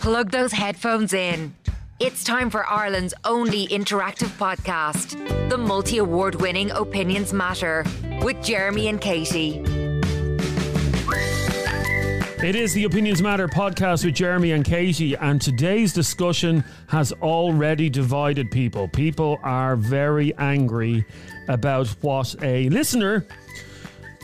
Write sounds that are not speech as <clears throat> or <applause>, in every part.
Plug those headphones in. It's time for Ireland's only interactive podcast, the multi award winning Opinions Matter, with Jeremy and Katie. It is the Opinions Matter podcast with Jeremy and Katie, and today's discussion has already divided people. People are very angry about what a listener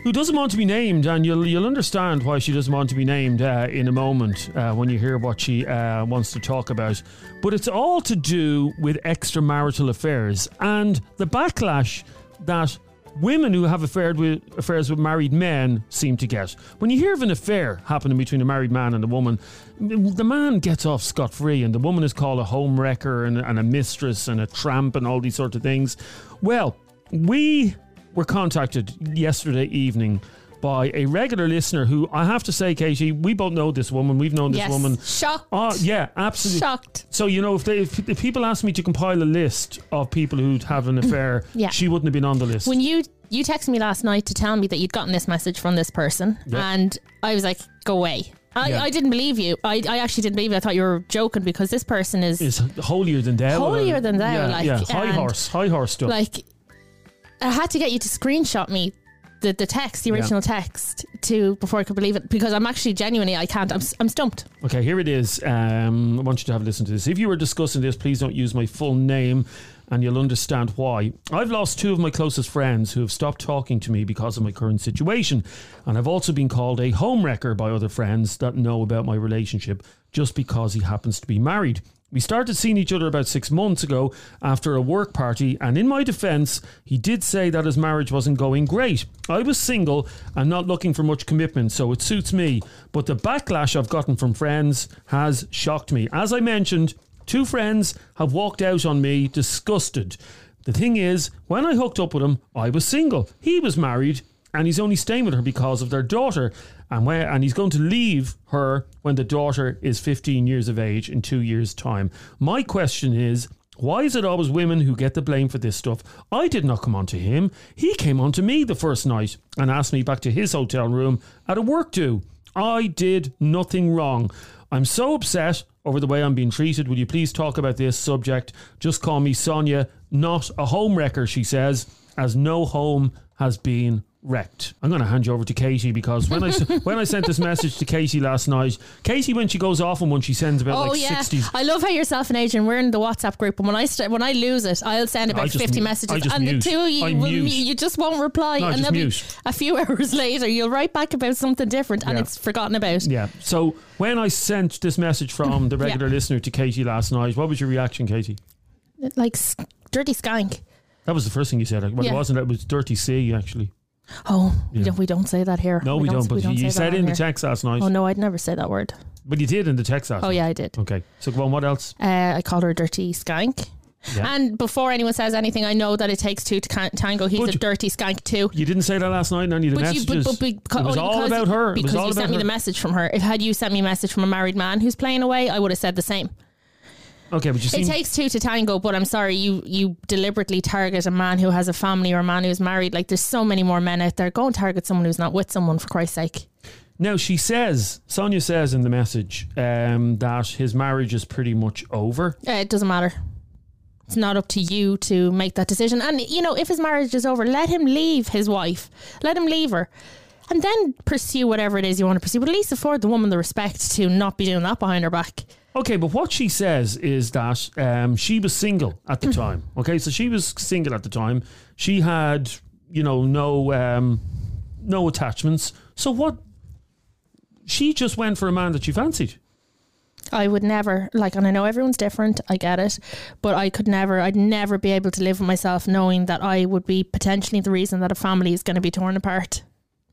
who doesn't want to be named, and you'll you'll understand why she doesn't want to be named uh, in a moment uh, when you hear what she uh, wants to talk about. But it's all to do with extramarital affairs and the backlash that women who have with, affairs with married men seem to get. When you hear of an affair happening between a married man and a woman, the man gets off scot free, and the woman is called a home wrecker and, and a mistress and a tramp and all these sort of things. Well, we were contacted yesterday evening by a regular listener who I have to say, Katie, we both know this woman. We've known this Yes. woman. Shocked. Oh, yeah, absolutely. Shocked. So, you know, if, they, if, if people asked me to compile a list of people who'd have an <clears throat> affair, Yeah. she wouldn't have been on the list. When you you texted me last night to tell me that you'd gotten this message from this person, Yeah. and I was like, "Go away." I, Yeah. I didn't believe you. I, I actually didn't believe you. I thought you were joking because this person is is holier than thou. Uh, holier than thou, Yeah, like, yeah. high horse, high horse stuff. like. I had to get you to screenshot me the, the text, the original text, to before I could believe it because I'm actually genuinely I can't. I'm, I'm stumped. Okay, here it is. Um, I want you to have a listen to this. If you were discussing this, please don't use my full name and you'll understand why. I've lost two of my closest friends who have stopped talking to me because of my current situation. And I've also been called a homewrecker by other friends that know about my relationship just because he happens to be married. We started seeing each other about six months ago after a work party, and in my defence, he did say that his marriage wasn't going great. I was single and not looking for much commitment, so it suits me. But the backlash I've gotten from friends has shocked me. As I mentioned, two friends have walked out on me disgusted. The thing is, when I hooked up with him, I was single. He was married, and he's only staying with her because of their daughter. And where and he's going to leave her when the daughter is 15 years of age in 2 years time. My question is why is it always women who get the blame for this stuff? I did not come on to him. He came on to me the first night and asked me back to his hotel room at a work do. I did nothing wrong. I'm so upset over the way I'm being treated. Will you please talk about this subject? Just call me Sonia, not a home wrecker, she says, as no home has been wrecked. I'm going to hand you over to Katie because when I <laughs> when I sent this message to Katie last night, Katie when she goes off on one she sends about Oh like yeah, 60s. I love how yourself and Adrian we're in the WhatsApp group, and when I st- when I lose it, I'll send about just fifty mu- messages, I and mute. the two of you will you just won't reply, No, and then a few <laughs> hours later you'll write back about something different, and Yeah. it's forgotten about. Yeah. So when I sent this message from the <laughs> regular Yeah. listener to Katie last night, what was your reaction, Katie? Like dirty skank. That was the first thing you said. Well, Yeah. it wasn't. It was dirty C actually. Oh, we, don't, we don't say that here. No, we, don't. But you, you said it in the here. text last night. Oh no, I'd never say that word. But you did in the text last Oh night. yeah, I did. Okay. So go on. What else? Uh, I called her a dirty skank. Yeah. And before anyone says anything, I know that it takes two to can- tango. He's But a you- dirty skank too. You didn't say that last night in any of the But you, messages. but, but beca- it was only all because, about her. It Because all you about sent me her. the message from her. If had you sent me a message from a married man who's playing away, I would have said the same. Okay, but you It takes two to tango, but I'm sorry, you you deliberately target a man who has a family or a man who's married. Like there's so many more men out there. Go and target someone who's not with someone for Christ's sake. now. She says Sonia says in the message um, that his marriage is pretty much over. Uh, it doesn't matter. It's not up to you to make that decision. And you know, if his marriage is over, let him leave his wife. Let him leave her. And then pursue whatever it is you want to pursue. But at least afford the woman the respect to not be doing that behind her back. Okay, but what she says is that um, she was single at the time. Okay, so she was single at the time. She had, you know, no um, no attachments. So what? She just went for a man that she fancied. I would never like, and I know everyone's different. I get it, but I could never. I'd never be able to live with myself knowing that I would be potentially the reason that a family is going to be torn apart.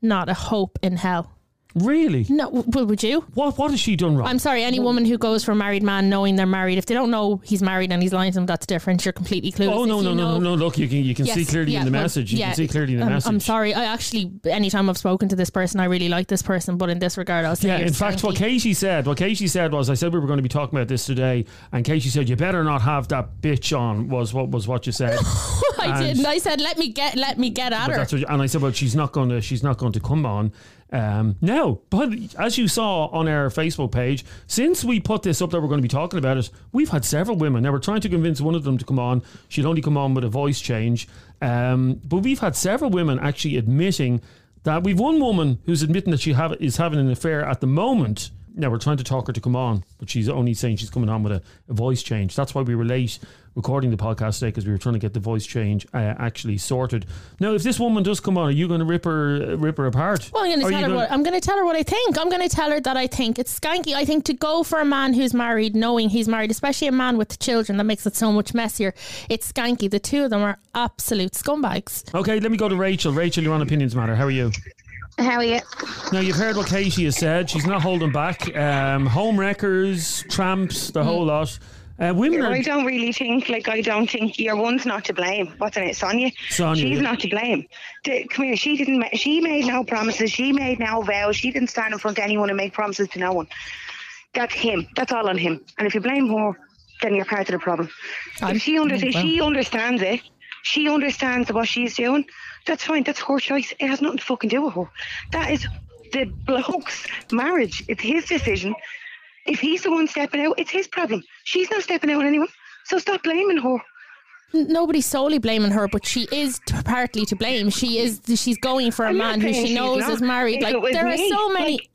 Not a hope in hell. Really? No, well, would you? What What has she done wrong? I'm sorry. Any woman who goes for a married man knowing they're married, if they don't know he's married and he's lying to them, that's different. You're completely clueless. oh no If no you no no know- no! Look, you can you can see clearly yeah, in the well, message. You yeah, can see clearly in the um, I'm, message. I'm sorry. I actually, anytime I've spoken to this person, I really like this person, but in this regard, I'll say Yeah, you're in fact, what skanky. Katie said, what Katie said was, I said we were going to be talking about this today, and Katie said, "You better not have that bitch on." Was what was what you said? <laughs> I and- didn't. I said, let me get, let me get at But her. that's what, and I said, "Well, she's not going to, she's not going to come on." Um, now, but as you saw on our Facebook page, since we put this up that we're going to be talking about it, we've had several women. Now we're trying to convince one of them to come on. She'll only come on with a voice change, um, but we've had several women actually admitting that we've one woman who's admitting that she have, is having an affair at the moment. Now we're trying to talk her to come on, but she's only saying she's coming on with a, a voice change. That's why we were late recording the podcast today because we were trying to get the voice change uh, actually sorted. Now, if this woman does come on, are you going to rip her rip her apart? Well, I'm going to tell her gonna- what I'm going to tell her what I think. I'm going to tell her that I think it's skanky. I think to go for a man who's married, knowing he's married, especially a man with children, that makes it so much messier. It's skanky. The two of them are absolute scumbags. Okay, let me go to Rachel. Rachel, you're on Opinions Matter. How are you? How are you? Now you've heard what Katie has said. She's not holding back. Um, home wreckers, tramps, the whole lot. Uh, women are I don't really think, like, I don't think your one's not to blame. What's in it, Sonia? Sonia, She's yeah. not to blame. The- come here, she didn't. ma- She made no promises. She made no vows. She didn't stand in front of anyone and make promises to no one. That's him. That's all on him. And if you blame her, then you're part of the problem. I'm- if she under- if well. she understands it, she understands what she's doing. That's fine. That's her choice. It has nothing to fucking do with her. That is the bloke's marriage. It's his decision. If he's the one stepping out, it's his problem. She's not stepping out on anyone. So stop blaming her. Nobody's solely blaming her, but she is t- partly to blame. She is. She's going for a I'm man who she knows not. is married. If Like it was there are so many. like,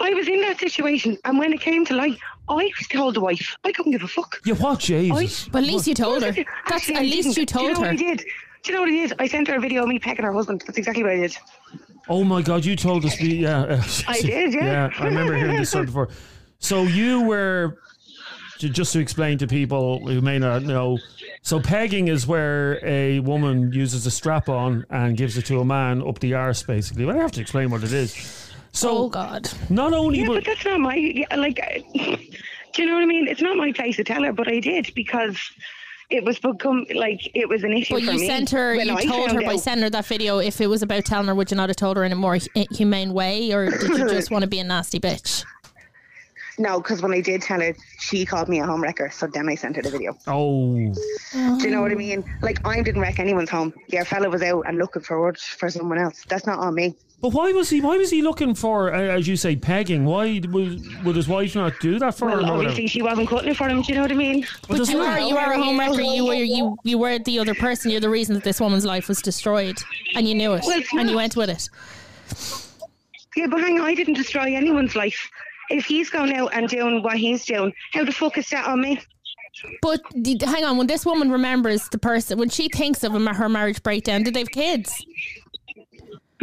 I was in that situation, and when it came to light, I told the wife I couldn't give a fuck. You what, Jesus? but at least you told her. <laughs> That's I at least you Do you told know what her. I did? Do you know what I did? I sent her a video of me pegging her husband. That's exactly what I did. Oh my God, you told us. we- Yeah, <laughs> I did, yeah. Yeah, I remember hearing this story <laughs> before. So you were, just to explain to people who may not know, so pegging is where a woman uses a strap on and gives it to a man up the arse, basically. But I have to explain what it is. So Oh God. not only Yeah, but but that's not my yeah, like. <laughs> Do you know what I mean? It's not my place to tell her, but I did because it was become like it was an issue But for you me. sent her. when You I told her found by out. sending her that video. If it was about telling her, would you not have told her in a more humane way, or did you just <laughs> want to be a nasty bitch? No, because when I did tell her, she called me a home wrecker. So then I sent her the video. oh, Do you know what I mean? Like I didn't wreck anyone's home. Your fella was out and looking forward for someone else. That's not on me. But why was he? Why was he looking for, uh, as you say, pegging? Why would, would his wife not do that for Well, him? or whatever? obviously she wasn't cutting it for him. Do you know what I mean? But doesn't You it- are. You are a homewrecker. You were. You. You were the other person. You're the reason that this woman's life was destroyed, and you knew it, Well, and you went with it. Yeah, but hang on, I didn't destroy anyone's life. If he's going out and doing what he's doing, how the fuck is that on me? But hang on, when this woman remembers the person, when she thinks of a, ma- her marriage breakdown, did they have kids?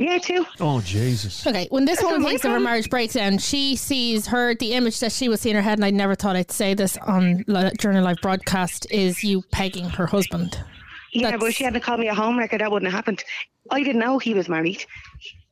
Yeah, too. Oh Jesus! Okay, when this woman not thinks of her problem. marriage breakdown, she sees her the image that she was seeing in her head, and I never thought I'd say this on li- during a live broadcast is you pegging her husband. Yeah, but That's- if she hadn't called me a home wrecker, that wouldn't have happened. I didn't know he was married.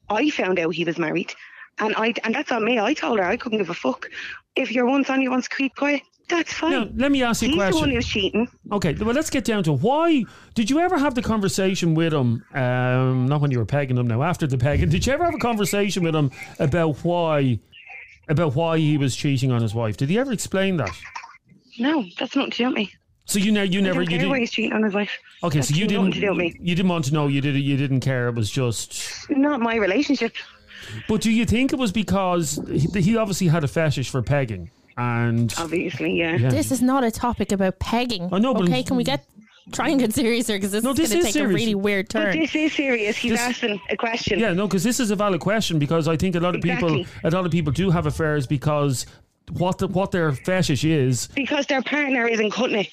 I found out he was married, and I and that's on me. I told her I couldn't give a fuck. If your one son you wants to keep quiet, that's fine. Now, let me ask you a He's the one question. who's cheating. Okay, well, let's get down to why did you ever have the conversation with him? Um, not when you were pegging him. Now, after the pegging, did you ever have a conversation with him about why, about why he was cheating on his wife? Did he ever explain that? No, that's not to do with me. So you know, you I never, you care why didn't. he's cheating on his wife. Okay, so you didn't. to do with me. You didn't want to know. You did. You didn't care. It was just. Not my relationship. But do you think it was because he, he obviously had a fetish for pegging and? Obviously, yeah. Yeah. This is not a topic about pegging. I know, but- okay, can we get try and get serious here because this No, is this going to is take serious. a really weird But turn. this is serious. He's This- asking a question. Yeah, no, because this is a valid question because I think a lot of people, Exactly. a lot of people do have affairs because what the, what their fetish is. Because their partner isn't cutting it.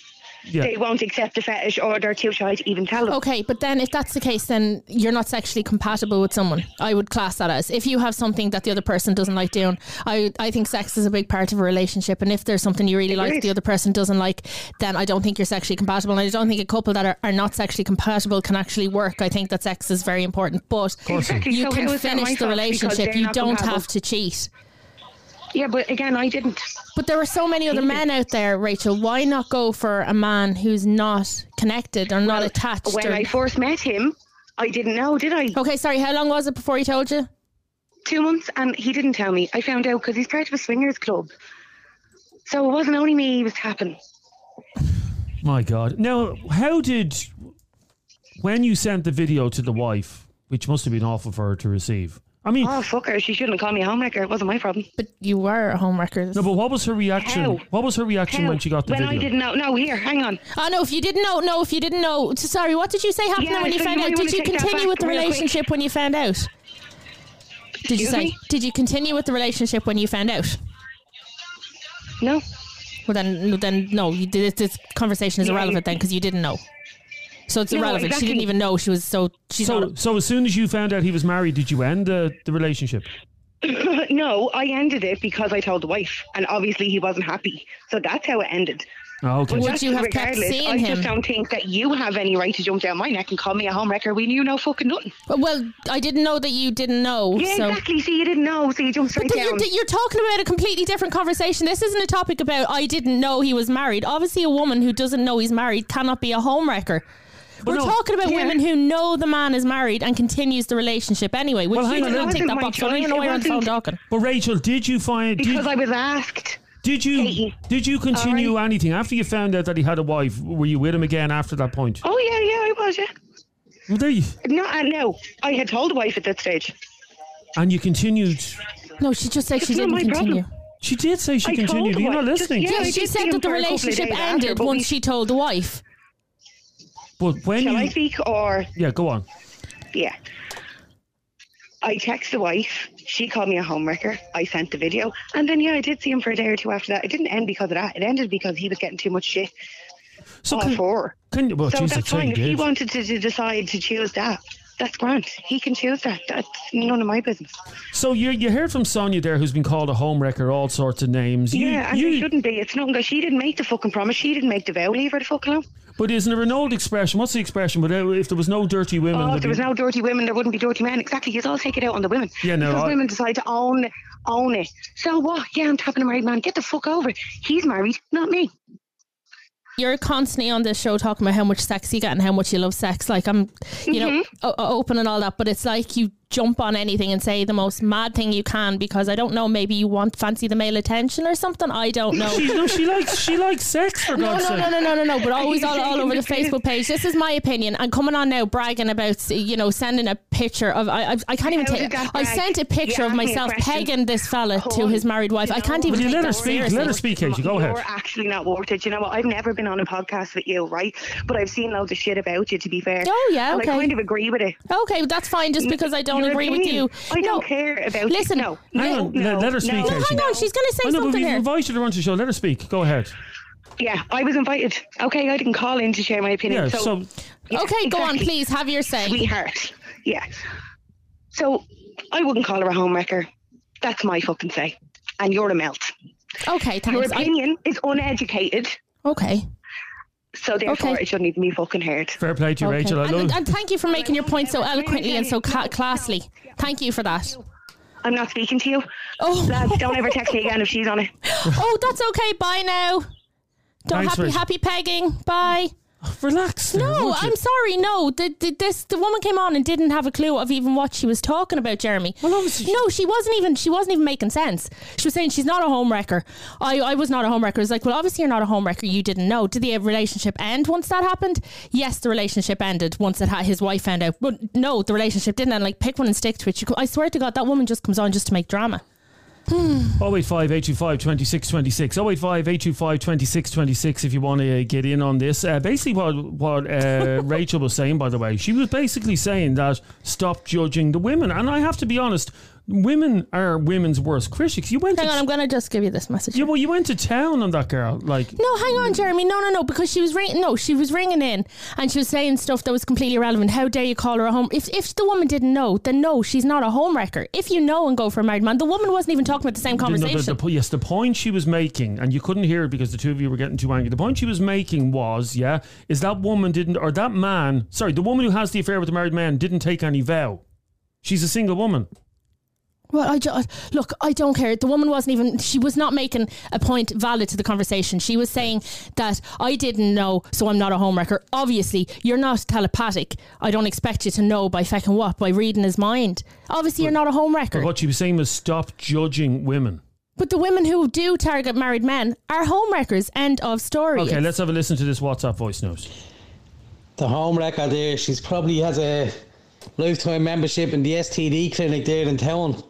Yeah. They won't accept the fetish or they're too shy to even tell them. Okay, but then if that's the case, then you're not sexually compatible with someone. I would class that as if you have something that the other person doesn't like doing. I I think sex is a big part of a relationship, and if there's something you really like Agreed. the other person doesn't like, then I don't think you're sexually compatible. And I don't think a couple that are, are not sexually compatible can actually work. I think that sex is very important, but Exactly. you So can how is that my finish the relationship. You don't compatible? have to cheat. Yeah, but again, I didn't. But there are so many other men out there, Rachel. Why not go for a man who's not connected or not attached? When or- I first met him, I didn't know, did I? okay, sorry. How long was it before he told you? Two months, and he didn't tell me. I found out because he's part of a swingers club. So it wasn't only me he was tapping. My God! Now, how did when you sent the video to the wife, which must have been awful for her to receive? I mean, Oh, fuck her. She shouldn't have called me a homewrecker. It wasn't my problem. But you were a homewrecker. no, but what was her reaction? How? What was her reaction How? when she got the when video? I didn't know. No, here, hang on. Oh no! If you didn't know, no. If you didn't know, sorry. What did you say happened Yeah, when you so found you out? Did you wanna take that continue with the real quick. relationship when you found out? Did you say? me? Did you continue with the relationship when you found out? No. Well, then, then no. You did. This conversation is Yeah, irrelevant you- then because you didn't know. So it's No, irrelevant. She didn't even know. She was so. She's so, not. so as soon as you found out he was married, did you end the, the relationship? <clears throat> no, I ended it because I told the wife, and obviously he wasn't happy. So that's how it ended. Oh, okay. Would you have kept regardless, seeing I him? just don't think that you have any right to jump down my neck and call me a homewrecker. We knew no fucking nothing. Well, I didn't know that you didn't know. Yeah, so. exactly. See, you didn't know, so you jumped straight But down. you're, you're talking about a completely different conversation. This isn't a topic about I didn't know he was married. Obviously, a woman who doesn't know he's married cannot be a homewrecker. We're no, talking about yeah. women who know the man is married and continues the relationship anyway. Which Well, hang you on, don't take that my box. I don't even know why you're on the phone talking. But Rachel, did you find? Did, because I was asked. did you Katie. did you continue Alright. anything after you found out that he had a wife? Were you with him again after that point? Oh yeah, yeah, I was. Yeah. Well, there you, No, uh, no. I had told the wife at that stage. and you continued. No, she just said she It's not didn't continue. problem. She did say she I continued. You're not wife, just- listening. yeah, Yeah, she said that the for a couple of relationship days after, ended we- once she told the wife. But when Shall you, I speak or yeah, go on. yeah? I texted the wife. She called me a homewrecker. I sent the video, and then yeah, I did see him for a day or two after that. It didn't end because of that. It ended because he was getting too much shit So can, her. can you? Well, So that's fine. If he wanted to, to decide to choose that, that's grand. He can choose that. That's none of my business. So you you heard from Sonia there, who's been called a homewrecker, all sorts of names. You, yeah, and you, it shouldn't be. It's nothing. 'cause She didn't make the fucking promise. She didn't make the vow. Leave her the fuck alone. But isn't there an old expression? What's the expression? But uh, if there was no dirty women, Oh, if there was be- no dirty women, there wouldn't be dirty men. Exactly. You all take it out on the women. Yeah, no, Because I- women decide to own own it. So what? Yeah, I'm tapping a married man. Get the fuck over it. He's married, not me. You're constantly on this show talking about how much sex you get and how much you love sex. Like I'm, you know, Mm-hmm. o- o- open and all that. But it's like you jump on anything and say the most mad thing you can because I don't know. Maybe you want fancy the male attention or something. I don't know. She, no, she likes she likes sex for No, God's no, sake. no, no, no, no, no. But always all, all over the Facebook page. This is my opinion. And coming on now bragging about, you know, sending a picture of. I, I, I can't even How take. I sent a picture You of asked me a myself pegging this fella to his married wife. I can't even you take let her speak? seriously. Let her speak, Katie. Go ahead. You're actually not worth it. You know what? I've never been on a podcast with you, right? But I've seen loads of shit about you. To be fair. Oh, yeah, And okay. I kind of agree with it. Okay, that's fine. Just because I don't Your agree with you. I no, don't care about. Listen, no, Hang no, on, no, let- let her speak, no, Katie. No, hang on. She's going to say I know, but something we've here. invited her onto the show. Let her speak. Go ahead. Yeah, I was invited. Okay, I didn't call in to share my opinion. Yeah. so, So, yeah, okay, go on, please. Have your say. Sweetheart. Yeah. So I wouldn't call her a homewrecker. That's my fucking say. And you're a melt. Okay, Your thanks. I- opinion is uneducated, okay. So therefore Okay. it shouldn't even be fucking heard. fair play to you, okay. Rachel. I and, love. and thank you for making your point so eloquently and so ca- classily. Thank you for that. I'm not speaking to you. Oh, Lads, don't ever text me again if she's on it. <laughs> oh, that's okay. Bye now. Don't Thanks, happy Rachel. happy pegging. Bye. <laughs> Relax. there, No. I'm sorry. No, the, the this the woman came on and didn't have a clue of even what she was talking about, Jeremy. Well, obviously- no, she wasn't even she wasn't even making sense. She was saying she's not a homewrecker. I I was not a homewrecker. It's like, well, obviously you're not a homewrecker. You didn't know. Did the uh, relationship end once that happened? Yes, the relationship ended once it had his wife found out. But no, the relationship didn't. end. like, pick one and stick to it. You, I swear to God, that woman just comes on just to make drama. <sighs> 085 825 2626. 085 825 2626 if you want to uh, get in on this. Uh, basically, what, what uh, <laughs> Rachel was saying, by the way, she was basically saying that stop judging the women. And I have to be honest, women are women's worst critics. You went Hang to on, I'm going to just give you this message. yeah, well, you went to town on that girl. Like, No, hang on, Jeremy. No, no, no. Because she was ringing. No, she was ringing in, and she was saying stuff that was completely irrelevant. How dare you call her a home? If if the woman didn't know, then no, she's not a home wrecker. If you know and go for a married man, the woman wasn't even talking about the same No, no, conversation. the, the, yes, the point she was making, and you couldn't hear it because the two of you were getting too angry. The point she was making was, yeah, is that woman didn't, or that man, sorry, the woman who has the affair with the married man didn't take any vow. She's a single woman. Well, I just look. I don't care. The woman wasn't even. She was not making a point valid to the conversation. She was saying that I didn't know, so I'm not a homewrecker. Obviously, you're not telepathic. I don't expect you to know by fucking what by reading his mind. Obviously, you're not a homewrecker. What she was saying was stop judging women. But the women who do target married men are homewreckers. End of story. Okay, let's have a listen to this WhatsApp voice note. the home wrecker there, she's probably has a lifetime membership in the STD clinic there in town.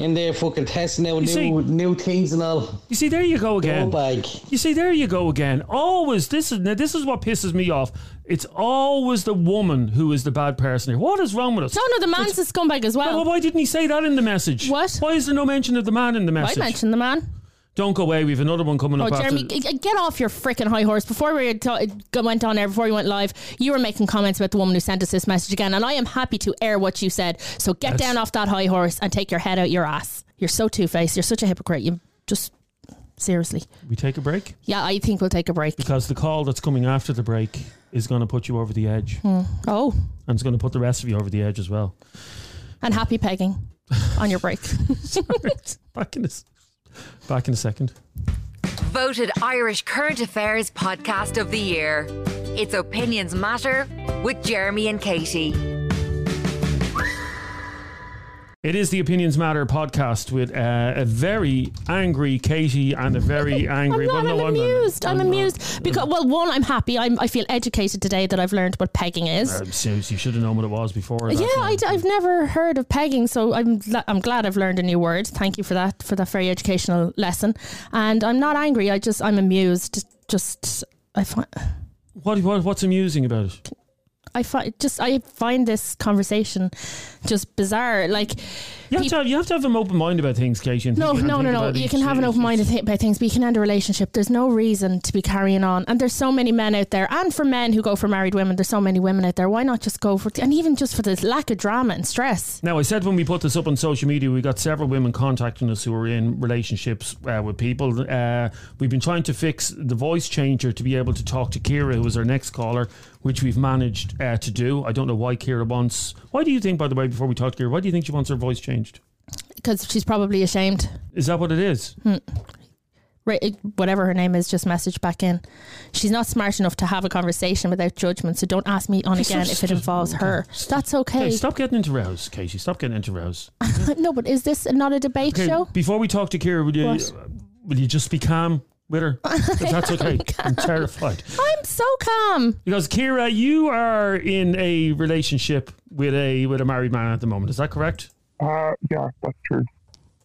In there, fucking testing out new see- new things and all. You see, there you go again. Go bag. You see, there you go again. Always, this is now, this is what pisses me off. It's always the woman who is the bad person here. What is wrong with us? No, no, the man's a scumbag as Well, well. why didn't he say that in the message? What? Why is there no mention of the man in the message? I mentioned the man. Don't go away. We've another one coming Oh, up Jeremy, after. get off your freaking high horse. Before we went on air, before you went live, you were making comments about the woman who sent us this message again, and I am happy to air what you said. So get That's- down off that high horse and take your head out your ass. You're so two faced. You're such a hypocrite. You just seriously. We take a break Yeah, I think we'll take a break. because the call that's coming after the break is going to put you over the edge, hmm. Oh, and it's going to put the rest of you over the edge as well. and happy pegging on your break. Back in a, s- back in a second. Voted Irish Current Affairs Podcast of the Year. Its Opinions Matter with Jeremy and Katie. It is the Opinions Matter podcast with uh, a very angry Katie and a very angry. I'm not. well, no, I'm amused. I'm, not. amused because, well, one, I'm happy. I'm, I feel educated today that I've learned what pegging is. Uh, seriously, you should have known what it was before. Yeah, I, have never heard of pegging, so I'm I'm glad I've learned a new word. Thank you for that for that very educational lesson. And I'm not angry. I just I'm amused. Just I find What, what, what's amusing about it? I find just I find this conversation just bizarre. Like You have, to have, you have to have an open mind about things, Katie. and no, no, no, no. You can have an open mind about things, but you can end a relationship. There's no reason to be carrying on. And there's so many men out there, and for men who go for married women, there's so many women out there. Why not just go for? And even just for the lack of drama and stress. Now, I said when we put this up on social media, we got several women contacting us who are in relationships uh, with people. Uh, we've been trying to fix the voice changer to be able to talk to Kira, who was our next caller, which we've managed uh, to do. I don't know why Kira wants. Why do you think, by the way, before we talk to Kira, why do you think she wants her voice changed? Because she's probably ashamed. Is that what it is? Ra- whatever her name is, just message back in. She's not smart enough to have a conversation without judgment, so don't ask me on Just- again if it involves her. That's okay. Hey, stop getting into rows, Katie. Stop getting into rows. <laughs> no, but is this not a debate Okay, show? before we talk to Kira, will you, What? will you just be calm with her? <laughs> If that's okay. I'm terrified. I'm so calm. Because Kira, you are in a relationship with a with a married man at the moment. Is that correct? Uh, yeah, that's true.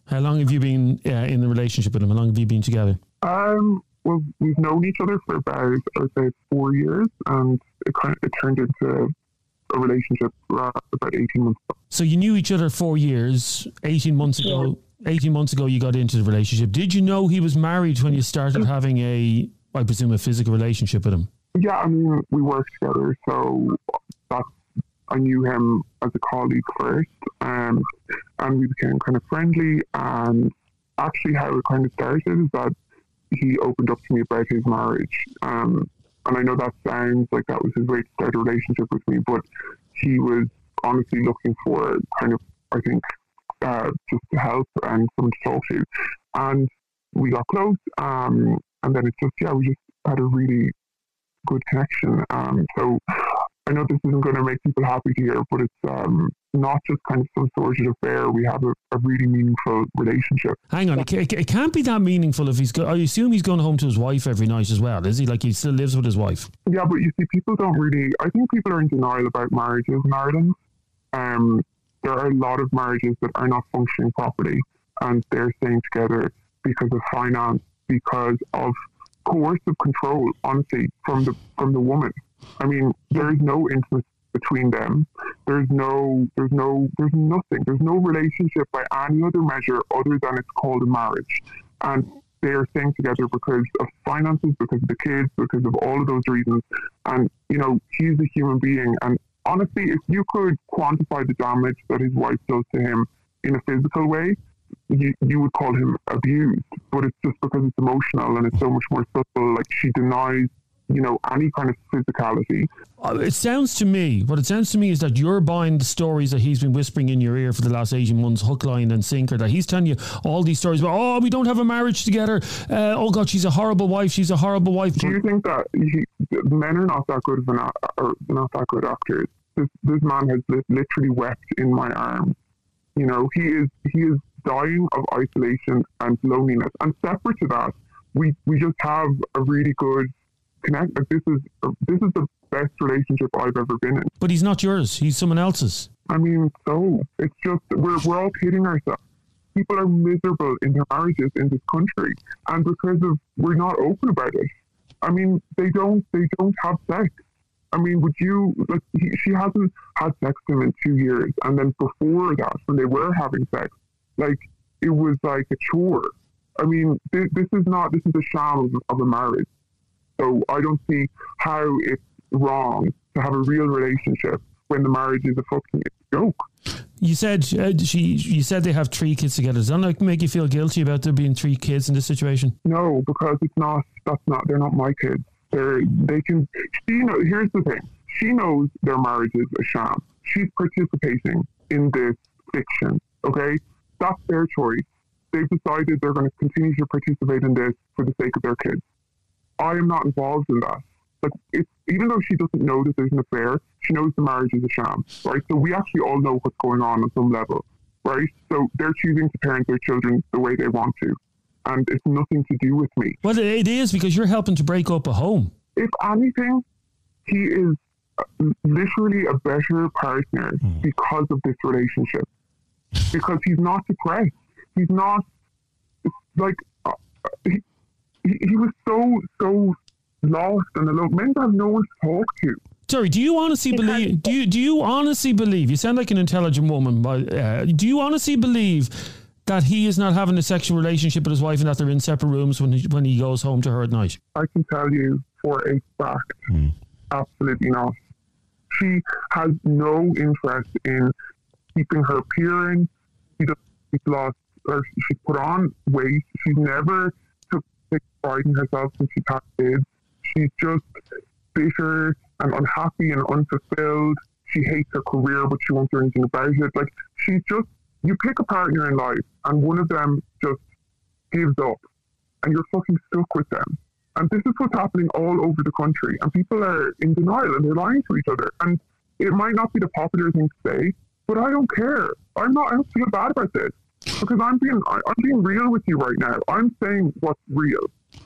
How long have you been uh, in the relationship with him? How long have you been together? Um, well, we've known each other for about, I would say, four years, and it kind of it turned into a relationship uh, about 18 months ago. So you knew each other four years. Eighteen months ago. Eighteen months ago, you got into the relationship. Did you know he was married when you started having a, I presume, a physical relationship with him? Yeah, I mean, we worked together, so that's, I knew him as a colleague first, um, and we became kind of friendly. And actually, how it kind of started is that he opened up to me about his marriage. Um, and I know that sounds like that was his way to start a relationship with me, but he was honestly looking for kind of, I think, uh, just to help and someone to talk to. And we got close, um, and then it's just, yeah, we just had a really good connection. Um, so I know this isn't going to make people happy to hear, but it's um, not just kind of some sort of affair. We have a, a really meaningful relationship. Hang on, it, it can't be that meaningful if he's. Go- I assume he's going home to his wife every night as well. Is he like he still lives with his wife? Yeah, but you see, people don't really. I think people are in denial about marriages in Ireland. Um, there are a lot of marriages that are not functioning properly, and they're staying together because of finance, because of coercive control. Honestly, from the from the woman. I mean, there is no intimacy between them. There's no, there's no, there's nothing. There's no relationship by any other measure other than it's called a marriage. And they are staying together because of finances, because of the kids, because of all of those reasons. And, you know, he's a human being. And honestly, if you could quantify the damage that his wife does to him in a physical way, you, you would call him abused. But it's just because it's emotional and it's so much more subtle. Like she denies, you know, any kind of physicality. Uh, It sounds to me, what it sounds to me is that you're buying the stories that he's been whispering in your ear for the last 18 months, hook, line, and sinker. That he's telling you all these stories about, oh, we don't have a marriage together. Uh, oh, God, she's a horrible wife. She's a horrible wife. Do you think that he, men are not that good of an or not that good actors? This this man has literally wept in my arms. You know, he is he is dying of isolation and loneliness. And separate to that, we we just have a really good connect. Like, this is this is the best relationship I've ever been in. But he's not yours. He's someone else's. I mean, so it's just we're we're all kidding ourselves. People are miserable in their marriages in this country, and because of we're not open about it. I mean, they don't they don't have sex. I mean, would you like? He, she hasn't had sex with him in two years, and then before that, when they were having sex, like it was like a chore. I mean, this, this is not this is a sham of, of a marriage. So I don't see how it's wrong to have a real relationship when the marriage is a fucking joke. You said uh, she. You said they have three kids together. Does that make you feel guilty about there being three kids in this situation? No, because it's not. That's not. They're not my kids. They're. They can. She know. Here's the thing. She knows their marriage is a sham. She's participating in this fiction. Okay, that's their choice. They've decided they're going to continue to participate in this for the sake of their kids. I am not involved in that. Like, it's, even though she doesn't know that there's an affair, she knows the marriage is a sham, right? So we actually all know what's going on on some level, right? So they're choosing to parent their children the way they want to, and it's nothing to do with me. Well, it is because you're helping to break up a home. If anything, he is uh, literally a better partner because of this relationship, because he's not depressed. He's not like uh, he, he, he was so so lost and alone. Men have no one to talk to. Sorry, do you honestly believe? Do you do you honestly believe? You sound like an intelligent woman, but uh, do you honestly believe that he is not having a sexual relationship with his wife and that they're in separate rooms when he, when he goes home to her at night? I can tell you for a fact, absolutely not. She has no interest in keeping her appearance. She does, she's lost, or she put on weight. She's never herself since she's had kids. She's just bitter and unhappy and unfulfilled. She hates her career, but she won't do anything about it. Like she's just, you pick a partner in life, and one of them just gives up, and you're fucking stuck with them. And this is what's happening all over the country. And people are in denial and they're lying to each other. And it might not be the popular thing to say, but I don't care. I'm not. I don't feel bad about this because I'm being I, am being real with you right now. I'm saying what's real,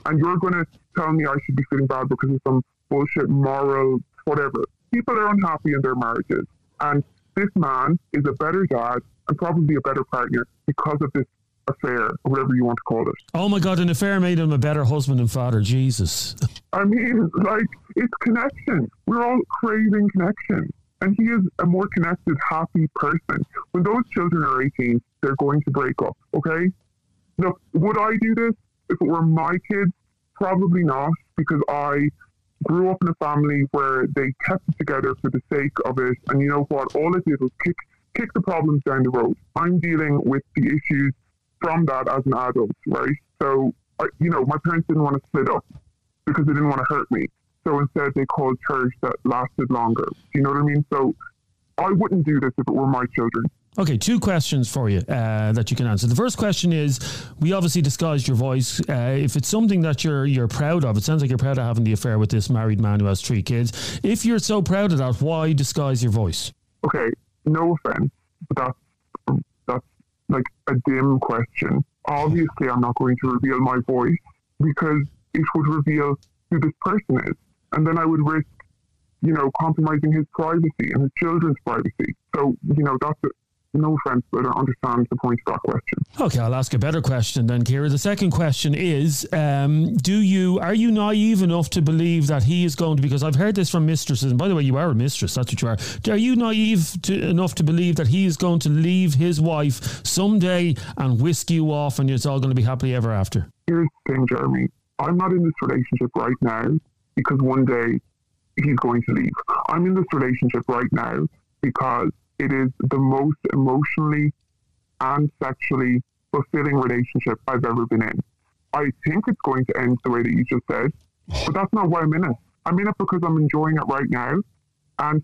and you're going to tell me I should be feeling bad because of some bullshit moral whatever. People are unhappy in their marriages, and this man is a better dad and probably a better partner because of this affair, or whatever you want to call it. Oh my God, an affair made him a better husband and father. Jesus. <laughs> I mean, like, it's connection. We're all craving connection. And he is a more connected, happy person. When those children are 18, they're going to break up, okay? Look, would I do this if it were my kids? Probably not, because I grew up in a family where they kept it together for the sake of it. And you know what? All it did was kick, kick the problems down the road. I'm dealing with the issues from that as an adult, right? So, I, you know, my parents didn't want to split up because they didn't want to hurt me. So instead, they called church that lasted longer. Do you know what I mean? So I wouldn't do this if it were my children. Okay, two questions for you uh, that you can answer. The first question is: We obviously disguised your voice. Uh, if it's something that you're you're proud of, it sounds like you're proud of having the affair with this married man who has three kids. If you're so proud of that, why disguise your voice? Okay, no offense, but that's that's like a dim question. Obviously, I'm not going to reveal my voice because it would reveal who this person is, and then I would risk, you know, compromising his privacy and his children's privacy. So, you know, that's it. No offense, but I understand the point of that question. Okay, I'll ask a better question then, Kira. The second question is: um, Do you are you naive enough to believe that he is going to? Because I've heard this from mistresses, and by the way, you are a mistress. That's what you are. Are you naive to, enough to believe that he is going to leave his wife someday and whisk you off, and it's all going to be happily ever after? Here's the thing, Jeremy. I'm not in this relationship right now because one day he's going to leave. I'm in this relationship right now because it is the most emotionally and sexually fulfilling relationship I've ever been in. I think it's going to end the way that you just said, but that's not why I'm in it. I'm in it because I'm enjoying it right now. And,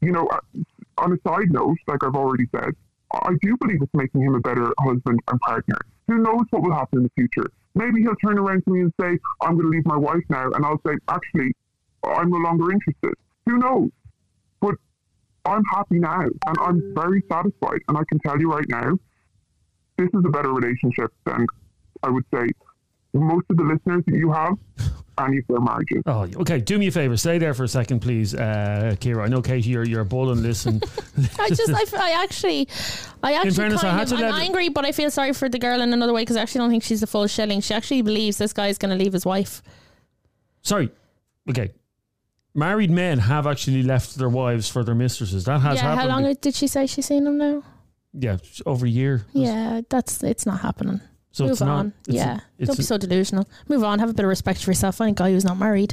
you know, uh, on a side note, like I've already said, I do believe it's making him a better husband and partner. Who knows what will happen in the future? Maybe he'll turn around to me and say, I'm going to leave my wife now. And I'll say, actually, I'm no longer interested. Who knows? But I'm happy now and I'm very satisfied. And I can tell you right now, this is a better relationship than I would say most of the listeners that you have. <laughs> any of their marriages. Oh, okay. Do me a favor. Stay there for a second, please, uh, Kira. I know, Katie, you're, you're a bull and listen. <laughs> I just, I, I actually, I actually fairness, I kind had of, to I'm angry, but I feel sorry for the girl in another way because I actually don't think she's the full shilling. She actually believes this guy's going to leave his wife. Sorry. Okay. Married men have actually left their wives for their mistresses. That has yeah, happened. how long did she say she's seen him now? Yeah, over a year. Yeah, that's it's not happening. So Move it's not. on. it's- yeah, it's- don't be so delusional. Move on. Have a bit of respect for yourself. Find a guy who's not married.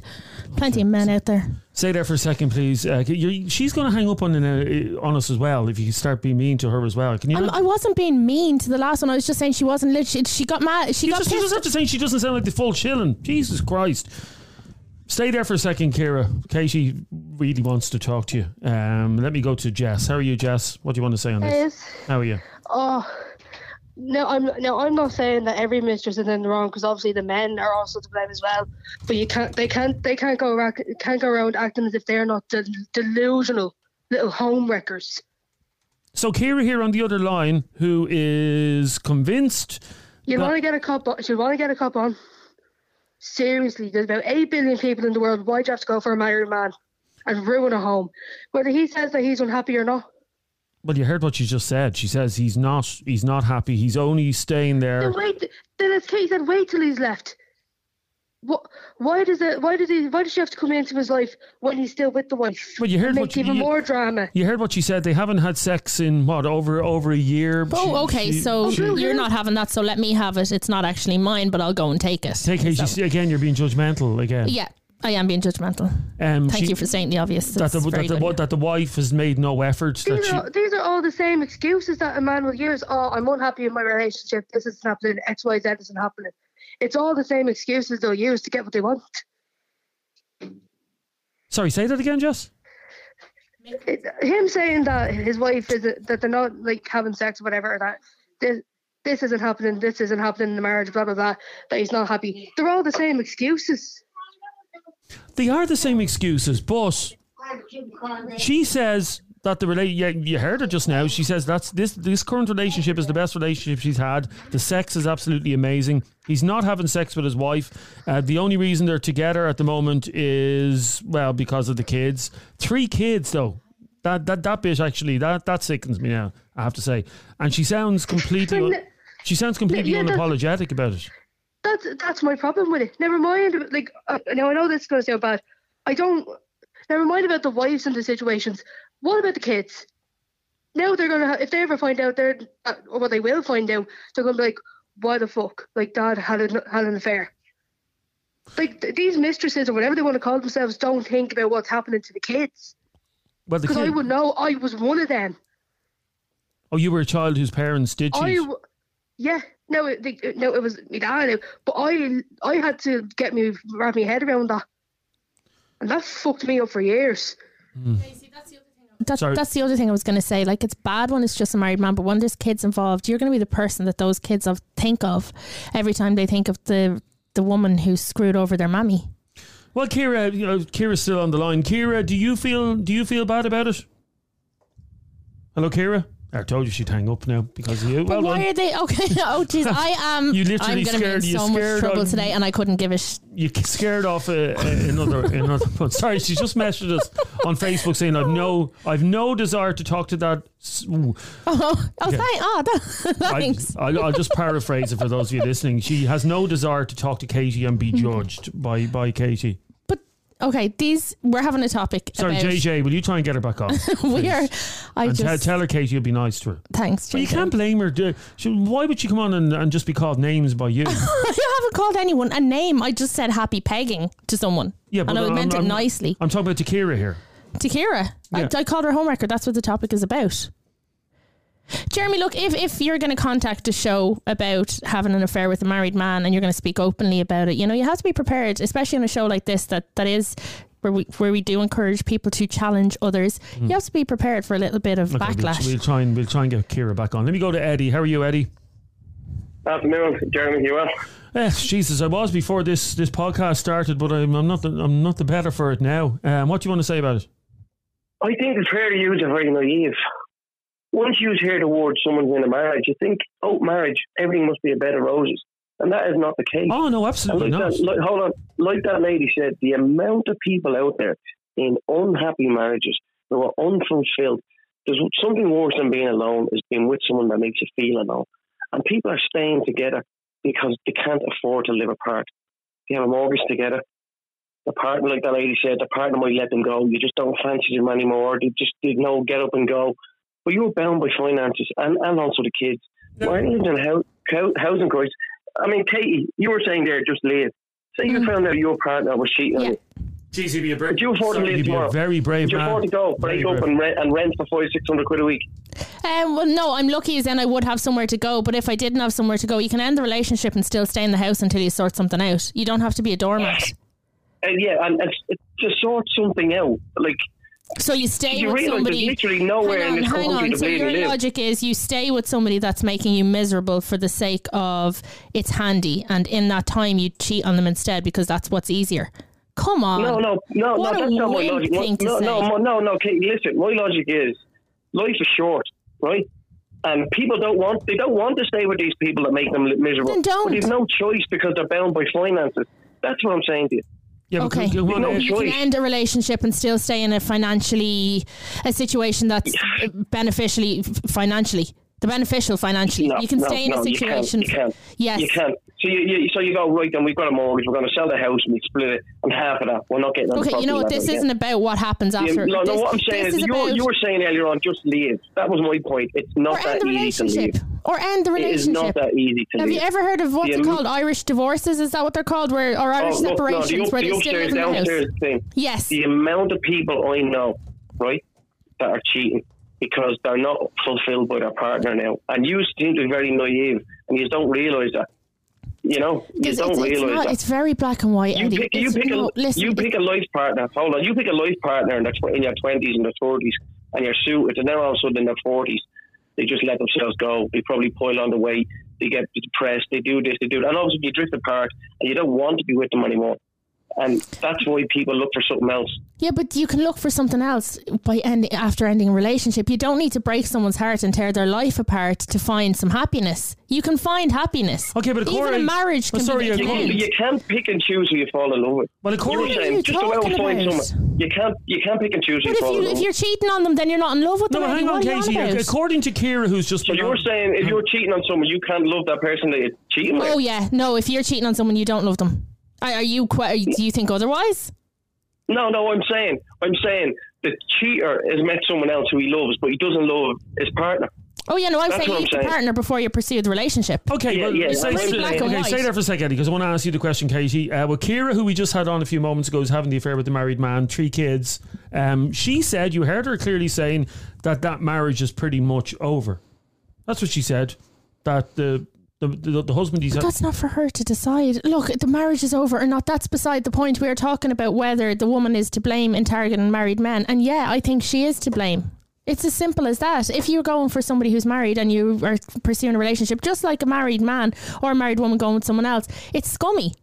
Plenty of men out there. Stay there for a second, please. Uh, she's going to hang up on uh, on us as well. If you start being mean to her as well, can you? Not- I wasn't being mean to the last one. I was just saying she wasn't. Lit- she, she got mad. She you got just, you just have to say she doesn't sound like the full chilling. Jesus Christ. Stay there for a second, Kira. Katie really wants to talk to you. Um, let me go to Jess. How are you, Jess? What do you want to say on this? How are you? Oh, no, I'm no, I'm not saying that every mistress is in the wrong because obviously the men are also to blame as well. But you can't, they can't, they can't go around, can't go around acting as if they're not del- delusional little home wreckers. So Kira here on the other line, who is convinced. You want to get a cup? On, you want to get a cup on? Seriously, there's about eight billion people in the world. Why do you have to go for a married man and ruin a home? Whether he says that he's unhappy or not. Well, you heard what she just said. She says he's not. He's not happy. He's only staying there. Then wait. Then as Kate said, wait till he's left. What? Why does it? Why does he? Why does she have to come into his life when he's still with the wife? Well, you heard what you- even you- more drama. You heard what she said. They haven't had sex in what over over a year. Oh, She- okay. she- so she- you're not having that. So let me have it. It's not actually mine, but I'll go and take it. Take it. So- you see, again, you're being judgmental again. yeah, I am being judgmental. Um, Thank she- you for saying the obvious. that the, that, the, that the wife has made no effort. That These she, are these are all the same excuses that a man will use. Oh, I'm unhappy in my relationship. This isn't happening. X, Y, Z isn't happening. It's all the same excuses they'll use to get what they want. sorry, say that again, Jess. It, him saying that his wife is that they're not like having sex or whatever. Or that this this isn't happening. This isn't happening in the marriage. Blah blah blah. That he's not happy. They're all the same excuses. They are the same excuses, but she says that the relate. Yeah, you heard her just now. She says that's this this current relationship is the best relationship she's had. The sex is absolutely amazing. He's not having sex with his wife. Uh, the only reason they're together at the moment is well because of the kids. Three kids though. That that that bit actually that that sickens me now. I have to say. And she sounds completely. Un- she sounds completely Yeah, unapologetic about it. That's that's my problem with it. Never mind. Like uh, now, I know this is going to sound bad. I don't. Never mind about the wives and the situations. What about the kids? Now they're gonna. Ha- if they ever find out, they're uh, or what they will find out, they're gonna be like, "Why the fuck? Like, Dad had an, had an affair." Like th- these mistresses or whatever they want to call themselves don't think about what's happening to the kids. Well, the Because I would know. I was one of them. oh, you were a child whose parents did I, cheat. w- yeah, no, it, it- no, it was my dad, but I, I had to get me wrap my head around that, and that fucked me up for years. That, Sorry. that's the other thing I was going to say. Like, it's bad when it's just a married man, but when there's kids involved, you're going to be the person that those kids of think of every time they think of the the woman who screwed over their mammy. Well, Kira, you know, Kira's still on the line. Kira, do you feel do you feel bad about it? Hello, Kira. I told you she'd hang up now because of you. But well why done. are they okay? <laughs> Oh, jeez, <laughs> I am. You literally I'm going to be scared- in so much trouble on- today, and I couldn't give a. Sh- You scared off uh, uh, another <laughs> another. But sorry, she just messaged us on Facebook saying I've no I've no desire to talk to that. ooh. oh, oh, Okay. thank, oh, that, I, thanks. I'll, I'll just paraphrase it for those of you listening. She has no desire to talk to Katie and be judged by by Katie. But okay, these we're having a topic. Sorry, about, JJ, will you try and get her back on? <laughs> We are. I and just tell, tell her Katie you'll be nice to her. thanks. But you can't blame her. She, why would she come on and, and just be called names by you? <laughs> I haven't called anyone a name. I just said happy pegging to someone. Yeah, and I I'm- meant I'm- it nicely. I'm talking about Takira here. to Kira. Yeah. I, I called her home wrecker. That's what the topic is about. Jeremy, look, if, if you're going to contact a show about having an affair with a married man and you're going to speak openly about it, you know, you have to be prepared, especially on a show like this that, that is where we where we do encourage people to challenge others. You have to be prepared for a little bit of. Okay, we'll, backlash. we'll try and we'll try and get Kira back on. Let me go to Eddie. How are you, Eddie? Afternoon, Jeremy. You well? Yes, Jesus, I was before this this podcast started, but I'm, I'm not the, I'm not the better for it now. Um, what do you want to say about it? I think it's fair to use are very naive. Once you hear the word someone's in a marriage, you think, oh, marriage, everything must be a bed of roses. And that is not the case. Oh no, absolutely like not. that, like, hold on, like that lady said, the amount of people out there in unhappy marriages who are unfulfilled. There's something worse than being alone is being with someone that makes you feel alone. And people are staying together because they can't afford to live apart. They have a mortgage together. The partner, like that lady said, the partner might let them go. You just don't fancy them anymore. They just they know get up and go. But you're bound by finances and, and also the kids. We're living in a hou- hou- housing crisis. I mean, Katie, you were saying there, just leave. Say you found out your partner was cheating on you. Jeez, you'd be a brave. Could you afford to leave you'd be tomorrow? very brave Could you man. afford to go, Very break up and rent, and rent for five, six hundred quid a week? Um, well, no, I'm lucky as then I would have somewhere to go. But if I didn't have somewhere to go, you can end the relationship and still stay in the house until you sort something out. You don't have to be a doormat. And yeah, and, and to sort something out, like So you stay You with somebody. literally nowhere hang in on, this hang country on. So your live. logic is you stay with somebody that's making you miserable for the sake of it's handy, and in that time you cheat on them instead because that's what's easier. Come on. no, no, no, What no, that's not my logic. no, no, no, no, no, Katie, listen, my logic is life is short, right? And people don't want they don't want to stay with these people that make them miserable. Then don't. But they've no choice because they're bound by finances. That's what I'm saying to you. Yeah, Okay. come- come on, No you can end a relationship and still stay in a financially a situation that's beneficially financially the beneficial financially. No, you can no, stay in no, a you can't, situation. You can't. Yes. You can't. So you, you so you go right then. We've got a mortgage. We're going to sell the house and we split it, and half of that we're not getting. Okay, you know what? This isn't again. about what happens after. no, no. This- What I'm saying is, is you, were, about- you were saying earlier on, just leave. That was my point. It's not that easy to leave. Or end the relationship. It is not that easy to Have leave. you ever heard of what's Yeah, called? Irish divorces? Is that what they're called? Where or Irish Oh, look, no, separations the, up, where the upstairs, in the house? thing. Yes. The amount of people I know, right, that are cheating because they're not fulfilled by their partner now, and you seem to be very naive, and you don't realise that. You know, you don't realise that. it's very black and white, you Eddie. pick, you pick no, a listen, you pick a life partner. Hold on, you pick a life partner in, tw- in your twenties and their thirties, and you're suited, and then all of a sudden in their forties, they just let themselves go. They probably pile on the weight. They get depressed. They do this. They do that. And obviously, you drift apart, and you don't want to be with them anymore. And that's why people look for something else. Yeah, but you can look for something else by ending after ending a relationship. You don't need to break someone's heart and tear their life apart to find some happiness. You can find happiness. Okay, but even a marriage Oh, can sorry, be You, Corey- end. you can't pick and choose who you fall in love with. Well, You were according, What are saying you just go out and find someone. You can't. You can't pick and choose who But you if fall you in love if with. you're cheating on them, then you're not in love with no, them. hang on, What are you Katie. on? According to Kira, who's just So you're on- saying if you're cheating on someone, you can't love that person that you're cheating oh, with. Oh yeah, no. If you're cheating on someone, you don't love them. Are, are you? que- Do you think otherwise? No, no, I'm saying, I'm saying the cheater has met someone else who he loves, but he doesn't love his partner. Oh yeah, no. I'm That's saying what I'm leave the partner before you pursue the relationship. Okay, Yeah, well, yeah, say, say- black okay, white. say that for a second, because I want to ask you the question, Katie. Uh, well, Kira, who we just had on a few moments ago, is having the affair with the married man, three kids. Um, she said, you heard her clearly saying that that marriage is pretty much over. That's what she said. That the the, the, the husband he's But that's not for her to decide. Look, the marriage is over or not. That's beside the point. We are talking about whether the woman is to blame in targeting married men. And yeah, I think she is to blame. It's as simple as that. If you're going for somebody who's married and you are pursuing a relationship, just like a married man or a married woman going with someone else, it's scummy.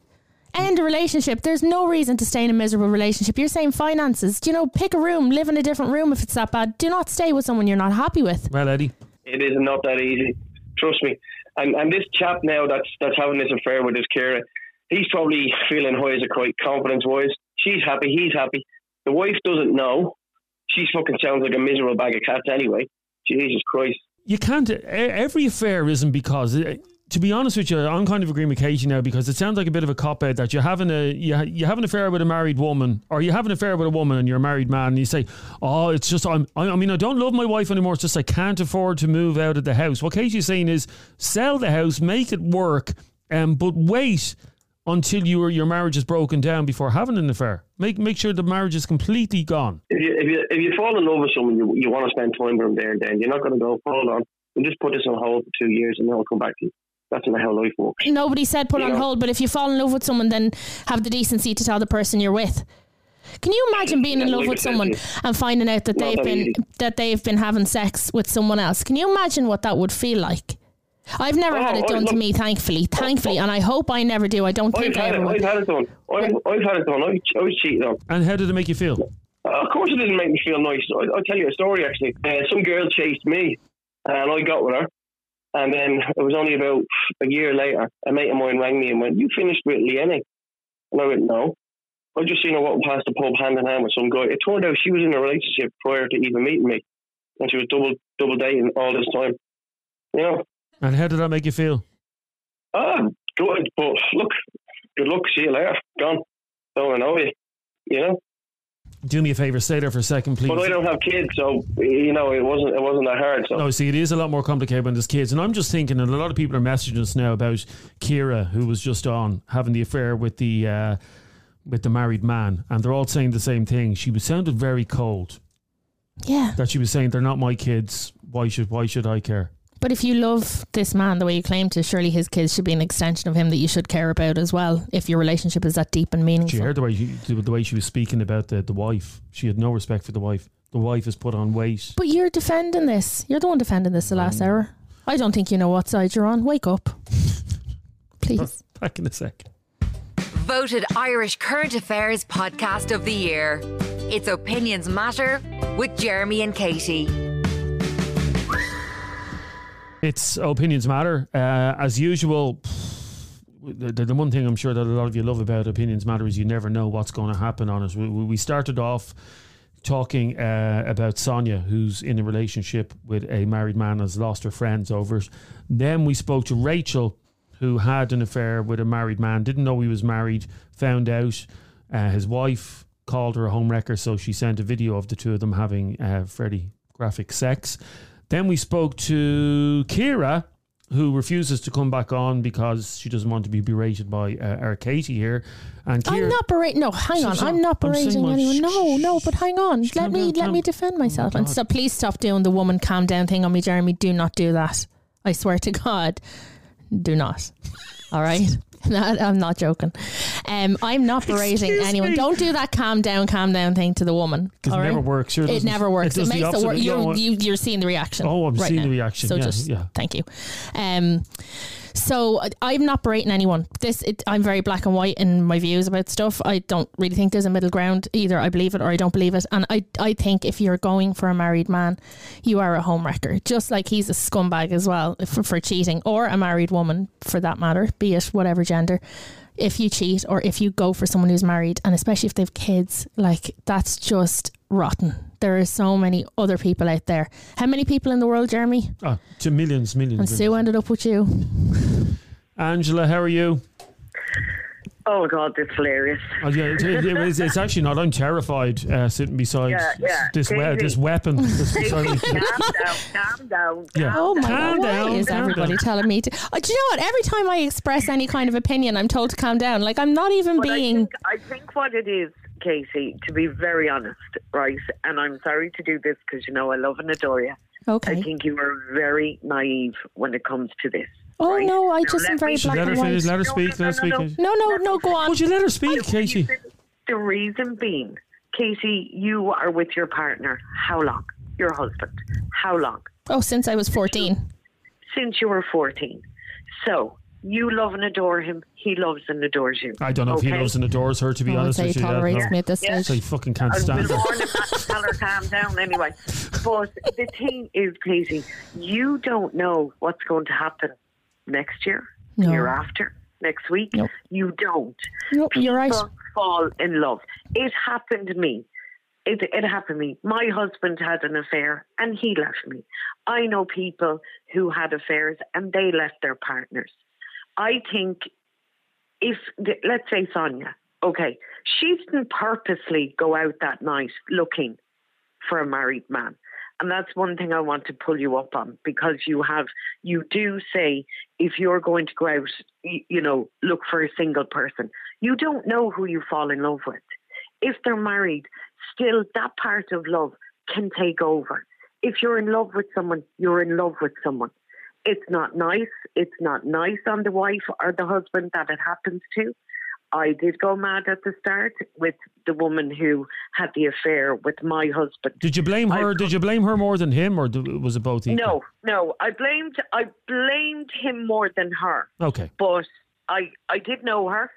End a relationship. There's no reason to stay in a miserable relationship. You're saying finances. Do you know, pick a room, live in a different room if it's that bad. Do not stay with someone you're not happy with. well, Eddie. It is not that easy. Trust me. And and this chap now that's that's having this affair with this Kira, he's probably feeling high as a kite, confidence wise. She's happy, he's happy. The wife doesn't know. She fucking sounds like a miserable bag of cats anyway. Jesus Christ. you can't. Every affair isn't because. To be honest with you, I'm kind of agreeing with Katie now because it sounds like a bit of a cop out that you're having a you, you have an affair with a married woman or you have an affair with a woman and you're a married man and you say, oh, it's just I'm I I mean I don't love my wife anymore. It's just I can't afford to move out of the house. What Katie's saying is sell the house, make it work, um, but wait until your your marriage is broken down before having an affair. Make make sure the marriage is completely gone. If you if you if you fall in love with someone, you you want to spend time with them there and then. You're not going to go hold on and just put this on hold for two years and then I'll come back to you. That's not how life works. Nobody said put You on know. hold, but if you fall in love with someone, then have the decency to tell the person you're with. Can you imagine being in love with someone and finding out that not they've that been easy. that they've been having sex with someone else? Can you imagine what that would feel like? I've never Oh, had it I- done to me, thankfully, thankfully, and I hope I never do. I don't I've think I had ever it. will. I've had it done. I've, I've had it done. I, I was cheated on. And how did it make you feel? Uh, of course, it didn't make me feel nice. I, I'll tell you a story. Actually, uh, some girl chased me, and I got with her. And then it was only about a year later, a mate of mine rang me and went, "You finished with Leanne?" And I went, "No." I just seen her walking past the pub hand in hand with some guy. It turned out she was in a relationship prior to even meeting me, and she was double double dating all this time. You know, And how did that make you feel? ah, good, but look, good luck. See you later. Gone. Don't know you. You know. Do me a favour, stay there for a second, please. But I don't have kids, so you know it wasn't it wasn't that hard. So No, see, it is a lot more complicated when there's kids. And I'm just thinking, and a lot of people are messaging us now about Kira, who was just on having the affair with the uh, with the married man, and they're all saying the same thing. She was sounded very cold. Yeah. That she was saying they're not my kids. Why should why should I care? But if you love this man the way you claim to, surely his kids should be an extension of him that you should care about as well. If your relationship is that deep and meaningful. She heard the way she, the way she was speaking about the, the wife. She had no respect for the wife. The wife has put on weight. But you're defending this. You're the one defending this the last hour. I don't think you know what side you're on. Wake up, <laughs> please. Back in a sec. Voted Irish Current Affairs Podcast of the Year. It's Opinions Matter with Jeremy and Katie. It's opinions matter. Uh, as usual, the, the one thing I'm sure that a lot of you love about opinions matter is you never know what's going to happen on it. We, we started off talking uh, about Sonia, who's in a relationship with a married man, has lost her friends over it. Then we spoke to Rachel, who had an affair with a married man, didn't know he was married, found out uh, his wife called her a home wrecker, so she sent a video of the two of them having uh, fairly graphic sex. Then we spoke to Kira, who refuses to come back on because she doesn't want to be berated by uh, our Katie here. And Kira, I'm not berating. No, hang on. I'm not I'm berating anyone. sh- No, no. But hang on. Let me let me defend myself. Oh, and so please stop doing the woman calm down thing on me, Jeremy. Do not do that. I swear to God, do not. All right. <laughs> No, I'm not joking. Um, I'm not berating Excuse anyone. me. Don't do that calm down, calm down thing to the woman. because it all right? never works. Sure It doesn't. never works. It, does makes the opposite. work. You don't You're, want- you, you're seeing the reaction. Oh, I'm right seeing the reaction. So Yeah, just yeah. thank you. Um, so I'm not berating anyone. This it, I'm very black and white in my views about stuff. I don't really think there's a middle ground. Either I believe it or I don't believe it. And I I think if you're going for a married man, you are a home wrecker. Just like he's a scumbag as well for, for cheating, or a married woman for that matter, be it whatever gender. If you cheat or if you go for someone who's married, and especially if they've kids, like that's just rotten. There are so many other people out there. How many people in the world, Jeremy? Ah, to millions, millions. And millions. Sue ended up with you. Angela, how are you? Oh God, that's hilarious. Oh, yeah, it, it, it's, it's actually not. I'm terrified uh, sitting beside Yeah, yeah. this we- this weapon. <laughs> This, sorry. calm down, calm down. Yeah. Oh my Calm God, down, why is calm everybody down. telling me to? Oh, do you know what? Every time I express any kind of opinion, I'm told to calm down. Like I'm not even But I being. think, I think what it is, Casey, to be very honest, right? And I'm sorry to do this because you know I love and adore you. Okay. I think you are very naive when it comes to this. Oh right? no, I Now, just am very black let her and finish. white. Let her speak. no, Let her no, speak. no, No, no, no. Go on. Would you let her speak, The Katie? The reason being, Casey, you are with your partner how long? Your husband. How long? Oh, since I was 14. Since you were 14. So you love and adore him. He loves and adores you. I don't know if he loves and adores her. To be I honest with you, yeah, tolerates no. me at this Yeah. stage. So he fucking can't I stand will her. warn him not to tell her calm down anyway. But the thing is, Casey, you don't know what's going to happen next year, No. year after, next week. Nope. You don't. Nope, you're right. People fall in love. It happened to me. It, it happened to me. My husband had an affair and he left me. I know people who had affairs and they left their partners. I think if, let's say Sonia, okay, she didn't purposely go out that night looking for a married man. And that's one thing I want to pull you up on because you have, you do say if you're going to go out, you know, look for a single person, you don't know who you fall in love with. If they're married, still that part of love can take over. If you're in love with someone, you're in love with someone. It's not nice. It's not nice on the wife or the husband that it happens to. I did go mad at the start with the woman who had the affair with my husband. Did you blame her? I- Did you blame her more than him, or was it both equal? No, no, I blamed I blamed him more than her, Okay. but I I did know her.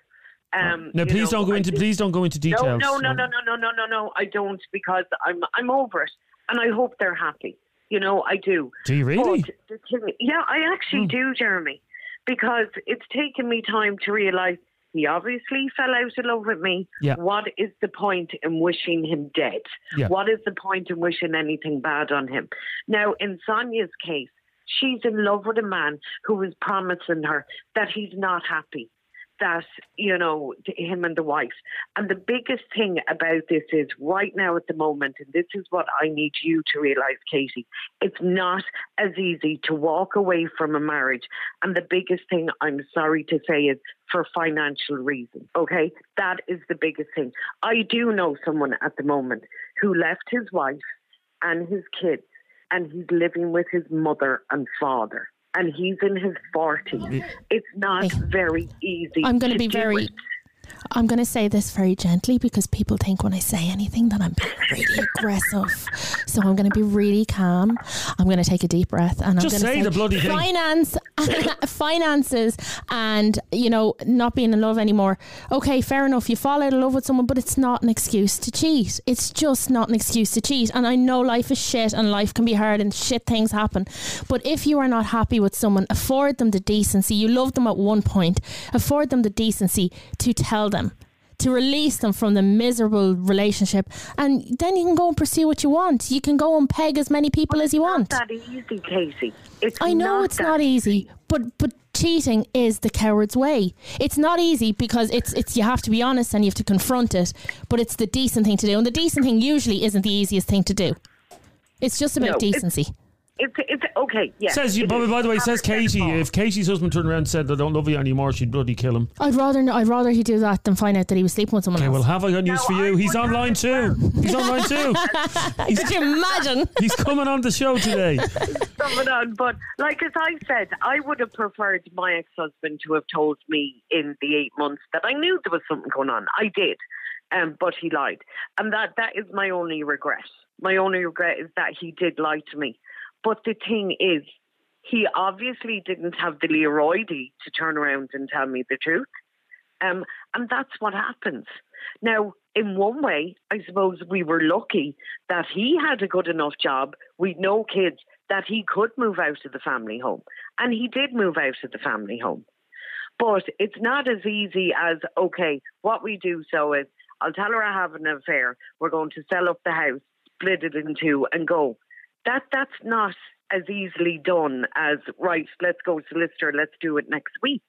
Um, Now, please know, don't go I into. did- Please don't go into details. no, no, no, no, no, no, no, no. I don't because I'm I'm over it, and I hope they're happy. You know, I do. Do you really? But yeah, I actually do, Jeremy, because it's taken me time to realise he obviously fell out of love with me. Yeah. What is the point in wishing him dead? Yeah. What is the point in wishing anything bad on him? Now, in Sonia's case, she's in love with a man who is promising her that he's not happy. That, you know, him and the wife. And the biggest thing about this is right now at the moment, and this is what I need you to realise, Katie, it's not as easy to walk away from a marriage. And the biggest thing I'm sorry to say is for financial reasons. Okay? That is the biggest thing. I do know someone at the moment who left his wife and his kids and he's living with his mother and father. And he's in his 40s. It's not very easy. I'm going to be very. it. I'm going to say this very gently because people think when I say anything that I'm being really <laughs> aggressive. So I'm going to be really calm. I'm going to take a deep breath and I'm Just going to say the bloody thing. finance, <laughs> <laughs> finances, and you know not being in love anymore. Okay, fair enough. You fall out of love with someone, but it's not an excuse to cheat. It's just not an excuse to cheat. And I know life is shit and life can be hard and shit things happen. But if you are not happy with someone, afford them the decency. You loved them at one point. Afford them the decency to tell them. To release them from the miserable relationship, and then you can go and pursue what you want. You can go and peg as many people as you want. Not that easy, Casey. It's I know not it's not easy, but but cheating is the coward's way. It's not easy because it's it's you have to be honest and you have to confront it, but it's the decent thing to do. And the decent thing usually isn't the easiest thing to do. It's just about No, decency. It's, it's okay, yeah. Says you, it by, by the way, says Katie, if Katie's husband turned around and said, I don't love you anymore, she'd bloody kill him. I'd rather I'd rather he do that than find out that he was sleeping with someone Okay, well, else. have I got news No, for you? I He's online have too. He's online too. <laughs> Could you imagine? <laughs> He's coming on the show today. someone on. But like as I said, I would have preferred my ex-husband to have told me in the eight months that I knew there was something going on. I did, um, but he lied, and that that is my only regret. My only regret is that he did lie to me. But the thing is, he obviously didn't have the Leroydy to turn around and tell me the truth. Um, and that's what happens. Now, in one way, I suppose we were lucky that he had a good enough job, we'd no kids, that he could move out of the family home. And he did move out of the family home. But it's not as easy as, okay, what we do so is I'll tell her I have an affair, we're going to sell up the house, split it in two, and go. That That's not as easily done as, right, let's go solicitor, let's do it next week.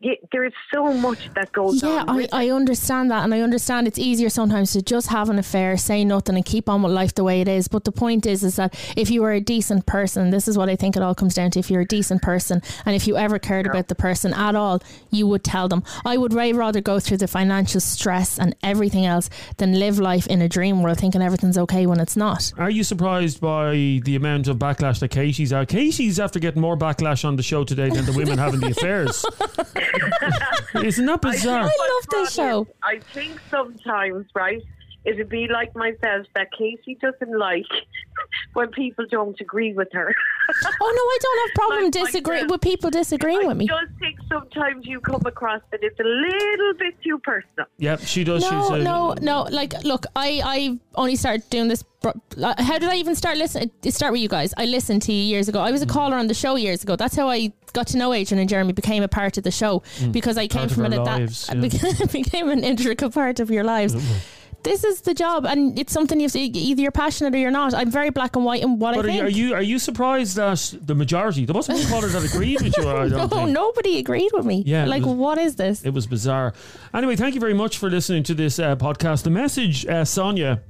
Yeah, there is so much that goes Yeah, on. I, I understand that, and I understand it's easier sometimes to just have an affair, say nothing, and keep on with life the way it is. But the point is, is that if you are a decent person, this is what I think it all comes down to. If you're a decent person, and if you ever cared about the person at all, you would tell them. I would way rather go through the financial stress and everything else than live life in a dream world, thinking everything's okay when it's not. Are you surprised by the amount of backlash that Katie's out? Uh, Katie's after getting more backlash on the show today than the women having the <laughs> affairs. <laughs> Isn't that bizarre? I love this show. I think sometimes, right, it'd be like myself that Casey doesn't like <laughs> when people don't agree with her. <laughs> Oh no, I don't have problem Like disagree myself. with people disagreeing I with me. It just think sometimes you come across that it's a little bit too personal. Yep, she does. No, she's a, no, no. Like, look, I, I only started doing this. uh, How did I even start listening? It start with you guys. I listened to you years ago. I was a caller on the show years ago. That's how I got to know Adrian and Jeremy. Became a part of the show because I came Part of from it at lives, <laughs> that. yeah. became an integral part of your lives. This is the job, and it's something you have to either you're passionate or you're not. I'm very black and white in what But I are you, are you are you surprised that the majority, there wasn't one caller that agreed with you? I <laughs> don't no, think. nobody agreed with me. Yeah, like was- what is this? It was bizarre. Anyway, thank you very much for listening to this uh, podcast. The message, uh, Sonia,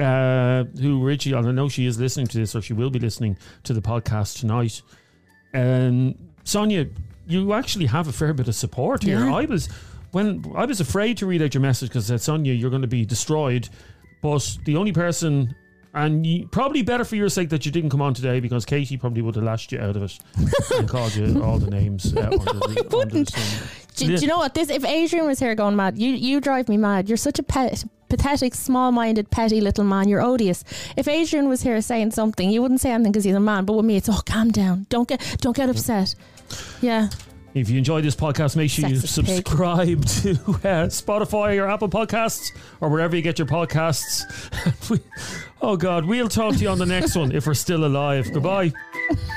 uh, who Richie, I know she is listening to this, or she will be listening to the podcast tonight. Um, Sonia, you actually have a fair bit of support here. Yeah. I was when I was afraid to read out your message because I said, Sonia, you're going to be destroyed. But the only person. And you, probably better for your sake that you didn't come on today because Katie probably would have lashed you out of it <laughs> and called you all the names. Uh, under the, the wouldn't. Do, do you know what? This if Adrian was here going mad, you you drive me mad. You're such a pet, pathetic, small-minded, petty little man. You're odious. If Adrian was here saying something, you wouldn't say anything because he's a man. But with me, it's oh, calm down. Don't get don't get upset. Yeah. If you enjoy this podcast, make sure you Sexist subscribe <laughs> to uh, Spotify or Apple Podcasts or wherever you get your podcasts. <laughs> We- oh, God, we'll talk to you on the next one if we're still alive. Goodbye. <laughs>